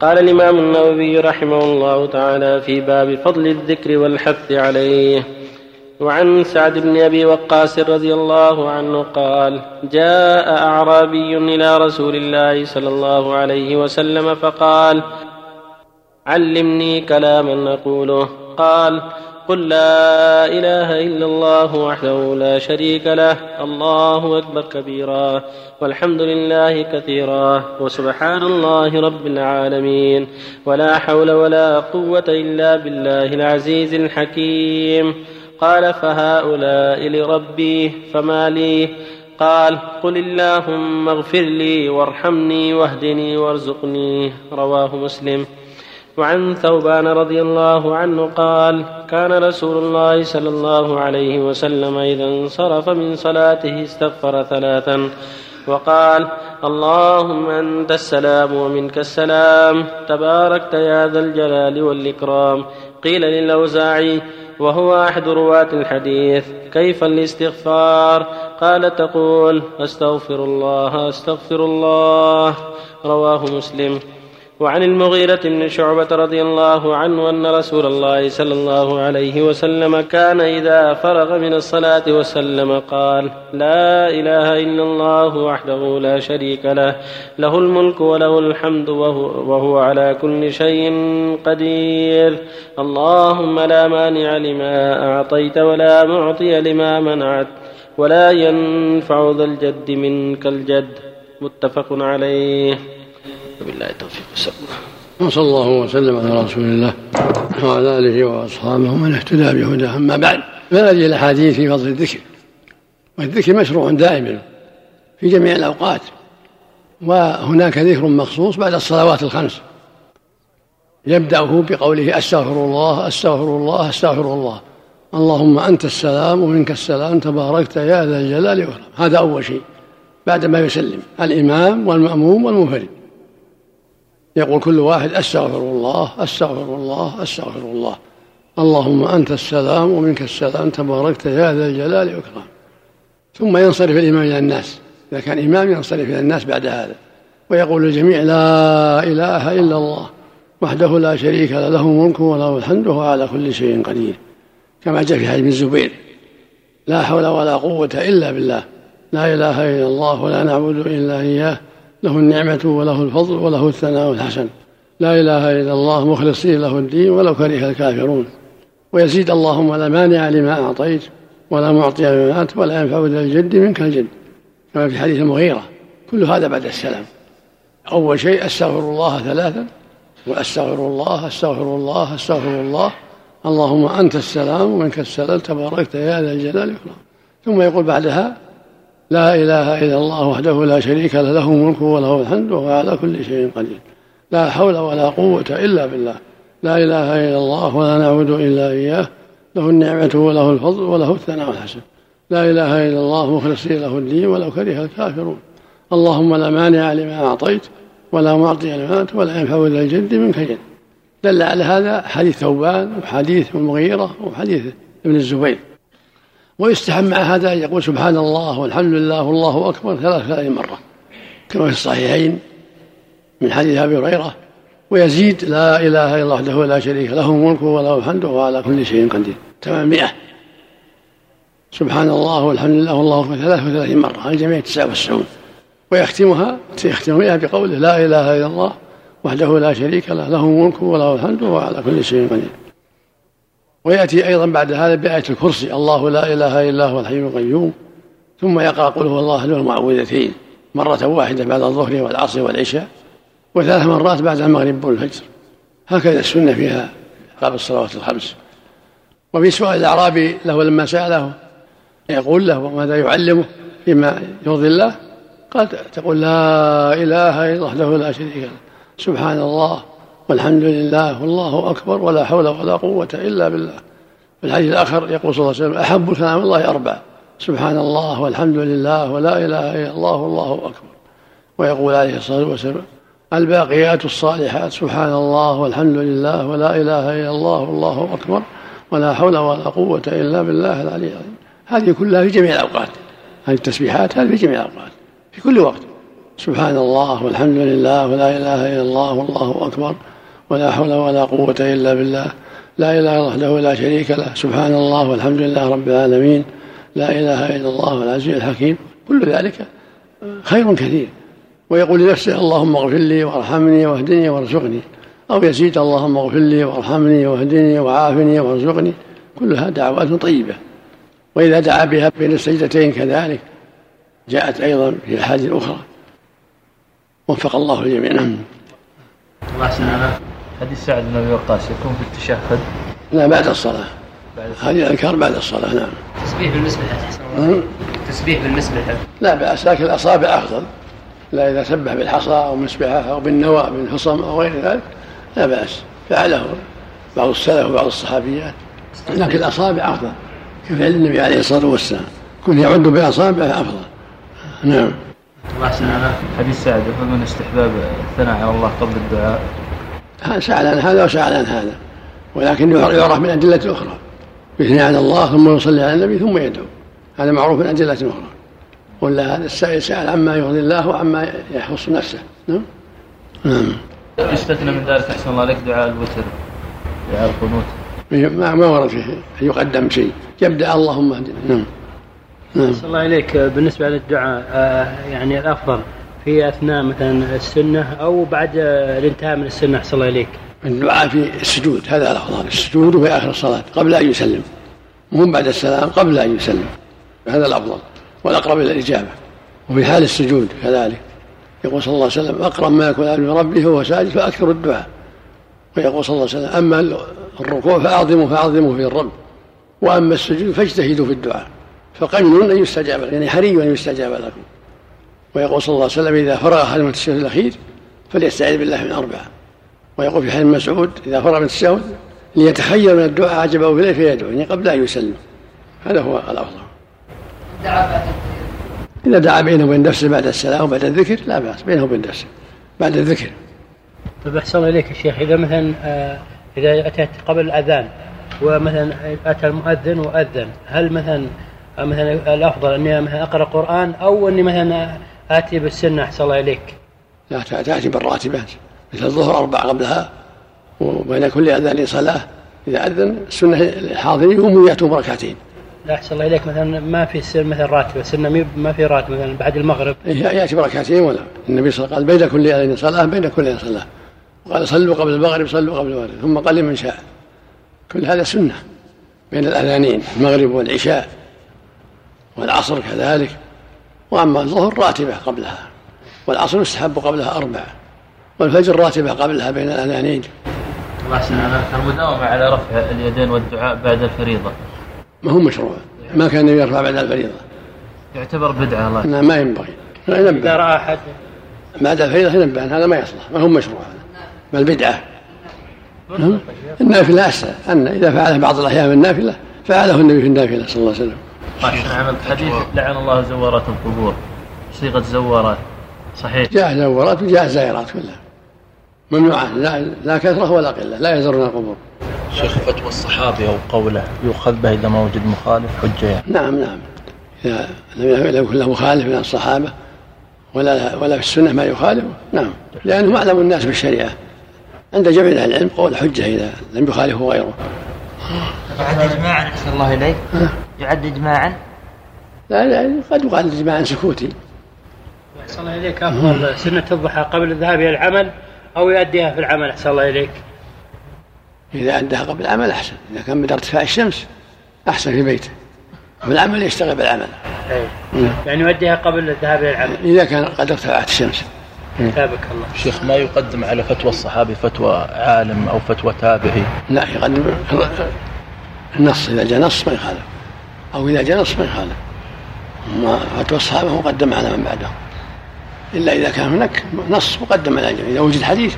قال الإمام النووي رحمه الله تعالى في باب فضل الذكر والحث عليه. وعن سعد بن أبي وقاص رضي الله عنه قال جاء أعرابي إلى رسول الله صلى الله عليه وسلم فقال علمني كلاما اقوله قال قل لا إله إلا الله وحده لا شريك له. الله أكبر كبيرا. والحمد لله كثيرا. وسبحان الله رب العالمين. ولا حول ولا قوة إلا بالله العزيز الحكيم. قال فهؤلاء لربي فما لي؟ قال قل اللهم اغفر لي وارحمني واهدني وارزقني رواه مسلم. وعن ثوبان رضي الله عنه قال كان رسول الله صلى الله عليه وسلم إذا انصرف من صلاته استغفر ثلاثا وقال اللهم أنت السلام ومنك السلام. تباركت يا ذا الجلال والإكرام. قيل للأوزاعي وهو أحد رواة الحديث. كيف الاستغفار؟ قال تقول أستغفر الله أستغفر الله. رواه مسلم. وعن المغيرة بن شعبة رضي الله عنه أن رسول الله صلى الله عليه وسلم كان إذا فرغ من الصلاة وسلم قال لا إله إلا الله وحده لا شريك له له الملك وله الحمد وهو, وهو على كل شيء قدير اللهم لا مانع لما أعطيت ولا معطي لما منعت ولا ينفع ذا الجد منك الجد. متفق عليه. وبالله التوفيق وصلى الله وسلم على رسول الله وعلى آله وأصحابه من اهتدى بهداه. أما بعد فهذه الأحاديث في فضل الذكر والذكر مشروع دائما في جميع الأوقات وهناك ذكر مخصوص بعد الصلوات الخمس. يبدأه بقوله أستغفر الله أستغفر الله أستغفر الله. اللهم أنت السلام ومنك السلام تباركت يا ذا الجلال والإكرام. هذا أول شيء بعد ما يسلم الإمام والمأموم والمنفرد. يقول كل واحد أستغفر الله أستغفر الله أستغفر الله. اللهم أنت السلام ومنك السلام تباركت يا ذا الجلال والإكرام. ثم ينصرف الامام إلى الناس. إذا كان امام ينصرف إلى الناس بعد هذا. ويقول للجميع لا إله إلا الله وحده لا شريك له له الملك وله الحمد وهو على كل شيء قدير. كما جاء في حديث الزبير لا حول ولا قوة إلا بالله لا إله إلا الله ولا نعبد إلا إياه. له النعمة وله الفضل وله الثناء الحسن. لا إله إلا الله مخلصين له الدين ولو كره الكافرون. ويزيد اللهم لا مانع لما أعطيت ولا معطي لما أنت ولا ينفع ذا الجد منك الجد. كما في حديث المغيرة. كل هذا بعد السلام. أول شيء أستغفر الله ثلاثا وأستغفر الله أستغفر الله أستغفر الله. اللهم أنت السلام ومنك السلام. تباركت يا ذا الجلال والإكرام. ثم يقول بعدها لا إله إلا الله وحده لا شريك له له الملك وله الحمد وهو على كل شيء قدير. لا حول ولا قوة إلا بالله. لا إله إلا الله ولا نعبد إلا إياه. له النعمة وله الفضل وله الثناء الحسن لا إله إلا الله مخلصين له الدين ولو كره الكافرون. اللهم لا مانع لما أعطيت ولا معطي لما ولا ينفع ذا الجد منك جد. دل على هذا حديث ثوبان وحديث المغيرة وحديث ابن الزبير. ويستحب مع هذا أن يقول سبحان الله والحمد لله والله أكبر ثلاث ثلاثين مرة. كما في الصحيحين من حديث أبي هريرة ويزيد لا إله إلا الله وحده لا شريك له الملك وله الحمد وهو على كل شيء قدير. ثمانمائة. سبحان الله والحمد لله والله أكبر ثلاث وثلاثين مرة. الجميع تسعة وتسعون. ويختمها يختمها بقوله لا إله إلا الله وحده لا شريك له له الملك وله الحمد وهو على كل شيء قدير. ويأتي أيضا بعد هذا بآية الكرسي الله لا إله إلا هو الحي القيوم. ثم يقرأ قل هو الله المعوذتين مرة واحدة بعد الظهر والعصر والعشاء وثلاث مرات بعد المغرب والفجر. هكذا السنة فيها قبل الصلوات الخمس. وفي سؤال الأعرابي له لما سأله يقول له ماذا يعلمه فيما يرضي الله؟ قال تقول لا إله إلا الله وحده لا شريك له. سبحان الله. والحمد لله والله أكبر ولا حول ولا قوة إلا بالله. في الحديث الآخر يقول صلى الله عليه وسلم أحب كلام الله أربع. سبحان الله والحمد لله ولا إله إلا الله والله أكبر. ويقول عليه الصلاة والسلام الباقيات الصالحات سبحان الله والحمد لله ولا إله إلا الله والله أكبر ولا حول ولا قوة إلا بالله العلي العظيم. هذه كلها في جميع الأوقات. هذه التسبيحات هذه في جميع الأوقات. في كل وقت. سبحان الله والحمد لله ولا إله إلا الله والله أكبر. ولا حول ولا قوة إلا بالله. لا إله إلا وحده لا شريك له. سبحان الله والحمد لله رب العالمين. لا إله إلا الله العزيز الحكيم. كل ذلك خير كثير. ويقول لنفسه اللهم اغفر لي وارحمني واهدني وارزقني. أو يزيد اللهم اغفر لي وارحمني واهدني وعافني وارزقني. كلها دعوات طيبة. وإذا دعا بها بين السجدتين كذلك جاءت أيضا في الأحاديث الأخرى وفق الله الجميع الله حديث سعد بن ابي وقاص يكون في التشهد. لا بعد الصلاة. هذه الأذكار بعد الصلاة نعم. تسبيح بالمسبح تسبيح بالمسبح. لا بأس لكن الأصابع أفضل. لا إذا سبح بالحصى أو مسبحة أو بالنوى بالحصم أو غير ذلك لا بأس. فعله بعض السلف وبعض الصحابيات. لكن الأصابع أفضل. كفعل النبي عليه الصلاة والسلام؟ كن يعد بأصابعه أفضل. نعم. الله حديث سعد من استحباب الثناء على الله قبل الدعاء. سأل عن هذا وسأل عن هذا. ولكن يعرف من أدلة أخرى. يثني على الله ثم يصلي على النبي ثم يدعو. هذا معروف من أدلة أخرى. ولا هذا السائل سأل عما يرضي الله وعما يخص نفسه. نعم. نعم. يستثنى من ذلك أحسن الله عليك دعاء الوتر. دعاء القنوت. ما ما ورد فيه أن يقدم شيء. يبدأ اللهم اهدنا. نعم. نعم. الله إليك بالنسبة للدعاء آه، يعني الأفضل. في أثناء مثلا السنة أو بعد الانتهاء من السنة أحسن الله إليك. الدعاء في السجود هذا الأفضل السجود في آخر الصلاة قبل أن يسلم. مو بعد السلام قبل أن يسلم. هذا الأفضل والأقرب إلى الإجابة. وفي حال السجود كذلك. يقول صلى الله عليه وسلم أقرب ما يكون من ربه وهو ساجد فأكثر الدعاء. ويقول صلى الله عليه وسلم أما الركوع فأعظموا فأعظموا في الرب. وأما السجود فاجتهدوا في الدعاء. فقمن أن يستجاب يعني حري أن يستجاب لكم ويقول صلى الله عليه وسلم إذا فرغ أحد من التشهد الأخير فليستعيذ بالله من أربعة. ويقول في حديث مسعود إذا فرغ من التشهد ليتخير من الدعاء عجبه إليه فيدعو يعني قبل أن يسلم. هذا هو الأفضل. إذا دعا بينه وبين نفسه بعد السلام وبعد الذكر لا بأس بينه وبين نفسه بعد الذكر. طيب أحسن إليك يا شيخ. إذا مثلا آه، إذا أتيت قبل الأذان ومثلا أتى المؤذن وأذن هل مثلا مثلا الأفضل أني مثلا أقرأ قرآن أو أني مثلا آتي بالسنة أحسن الله إليك. لا تأتي بالراتبات مثل الظهر أربع قبلها وبين كل اذان صلاة إذا أذن السنة الحاضرين هم ياتوا بركعتين. لا أحسن الله إليك مثلا ما في سنه مثلا راتبه سنه ما في راتبه مثلا بعد المغرب. إيه، يأتي بركعتين ولا النبي صلى الله عليه وسلم قال بين كل اذان صلاة بين كل اذان صلاة. وقال صلوا قبل المغرب صلوا قبل المغرب ثم قال لمن شاء. كل هذا سنة بين الأذانين المغرب والعشاء والعصر كذلك وأما الظهر راتبة قبلها والعصر يستحب قبلها أربع والفجر راتبة قبلها بين الأذانين. الله المداومة على رفع اليدين والدعاء بعد الفريضة. ما هو مشروع. ما كان النبي يرفع بعد الفريضة. يعتبر بدعة الله. لا ما ينبغي. إذا رأى أحد. بعد الفريضة ينبه هذا ما يصلح. ما هو مشروع. بل بدعة. النافلة أسهل أن إذا فعله بعض الأحيان من النافلة فعله النبي في النافلة صلى الله عليه وسلم. نعم الحديث لعن الله زوارات القبور. صيغة زوارات صحيح؟ جاء زوارات وجاء زائرات كلها. ممنوعات لا, لا كثرة ولا قلة لا يزورون القبور. شيخ فتوى الصحابي أو قوله يؤخذ به إذا ما وجد مخالف حجة يعني. نعم نعم. إذا لم يكن له مخالف من الصحابة ولا ولا في السنة ما يخالفه نعم. لأنهم أعلم الناس بالشريعة. عند جميع أهل العلم قول حجة إذا لم يخالفه غيره. يعد اجماعا أحسن الله إليك. يعد اجماعا لا لا قد يقال اجماعا سكوتي. أحسن الله إليك أفضل سنة الضحى قبل الذهاب إلى العمل أو يؤديها في العمل أحسن الله إليك. إذا أداها قبل العمل أحسن إذا كان بدأ ارتفاع الشمس أحسن في بيته. في العمل يشتغل بالعمل. أي. يعني يؤديها قبل الذهاب إلى العمل. إذا كان قد ارتفعت الشمس. تابك الله. شيخ ما يقدم على فتوى الصحابي فتوى عالم أو فتوى تابعي؟ لا يقدم النص إذا جاء نص ما يخالف. أو إذا جاء نص ما يخالف ما فتوى الصحابة مقدم على من بعدهم إلا إذا كان هناك نص مقدم على الجميع. إذا وجد حديث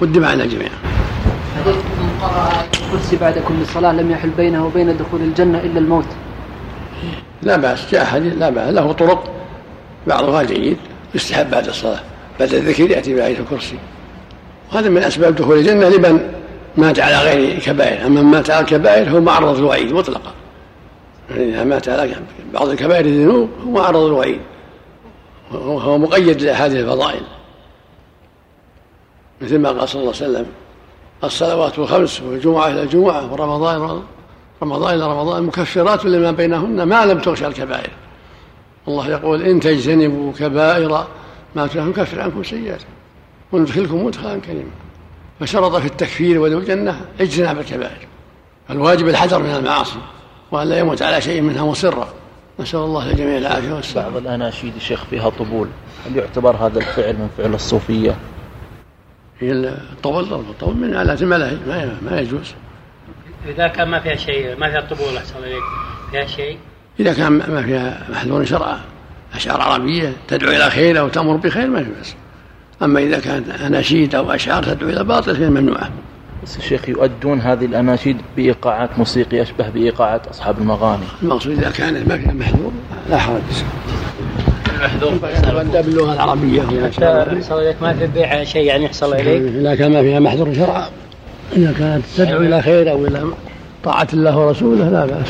قدم على الجميع. من قرأ الكرسي بعد كل صلاة لم يحل بينه وبين دخول الجنة إلا الموت. لا بأس جاء حديث لا بأس. له طرق بعضها جيد يستحب بعد الصلاة. بعد الذكر يأتي بآية الكرسي. وهذا من أسباب دخول الجنة لمن مات على غير كبائر. أما من مات على الكبائر هو معرض الوعيد مطلقا يعني إذا مات على بعض الكبائر الذنوب هو معرض الوعيد. وهو مقيد لأحاديث الفضائل. مثل ما قال صلى الله عليه وسلم الصلوات الخمس والجمعة إلى الجمعة ورمضان رمضان إلى رمضان مكفرات لما بينهن ما لم تغشى الكبائر. الله يقول إن تجتنبوا كبائر ما نكفر عنكم سيئاتكم وندخلكم مدخلا كريما. فشرط في التكفير ودخول الجنة اجتناب الكبائر. الواجب الحذر من المعاصي. وأن لا يموت على شيء منها مصرا نسأل الله للجميع العافية والسلامة بعض الأناشيد الشيخ فيها طبول. هل يعتبر هذا الفعل من فعل الصوفية؟ هي الطول ضرب الطول من آلات الملاهي. ما ما يجوز. إذا كان ما فيها شيء ما فيها طبول أحسن إليك. فيها شيء؟ إذا كان ما فيها محذور شرعا. أشعار عربية تدعو إلى خير أو تأمر بخير ما في بأس. أما إذا كانت أناشيد أو أشعار تدعو إلى باطل فهي ممنوعة. بس الشيخ يؤدون هذه الأناشيد بإيقاعات موسيقية أشبه بإيقاعات أصحاب المغاني. المقصود كانت ما فيها محذور لا حرج. المحذور. باللغة العربية يحصل إليك ما في بيع شيء يعني يحصل إليك. إذا كان ما فيها محذور شرعا. إذا كانت تدعو إلى خير أو إلى طاعة الله ورسوله لا بأس.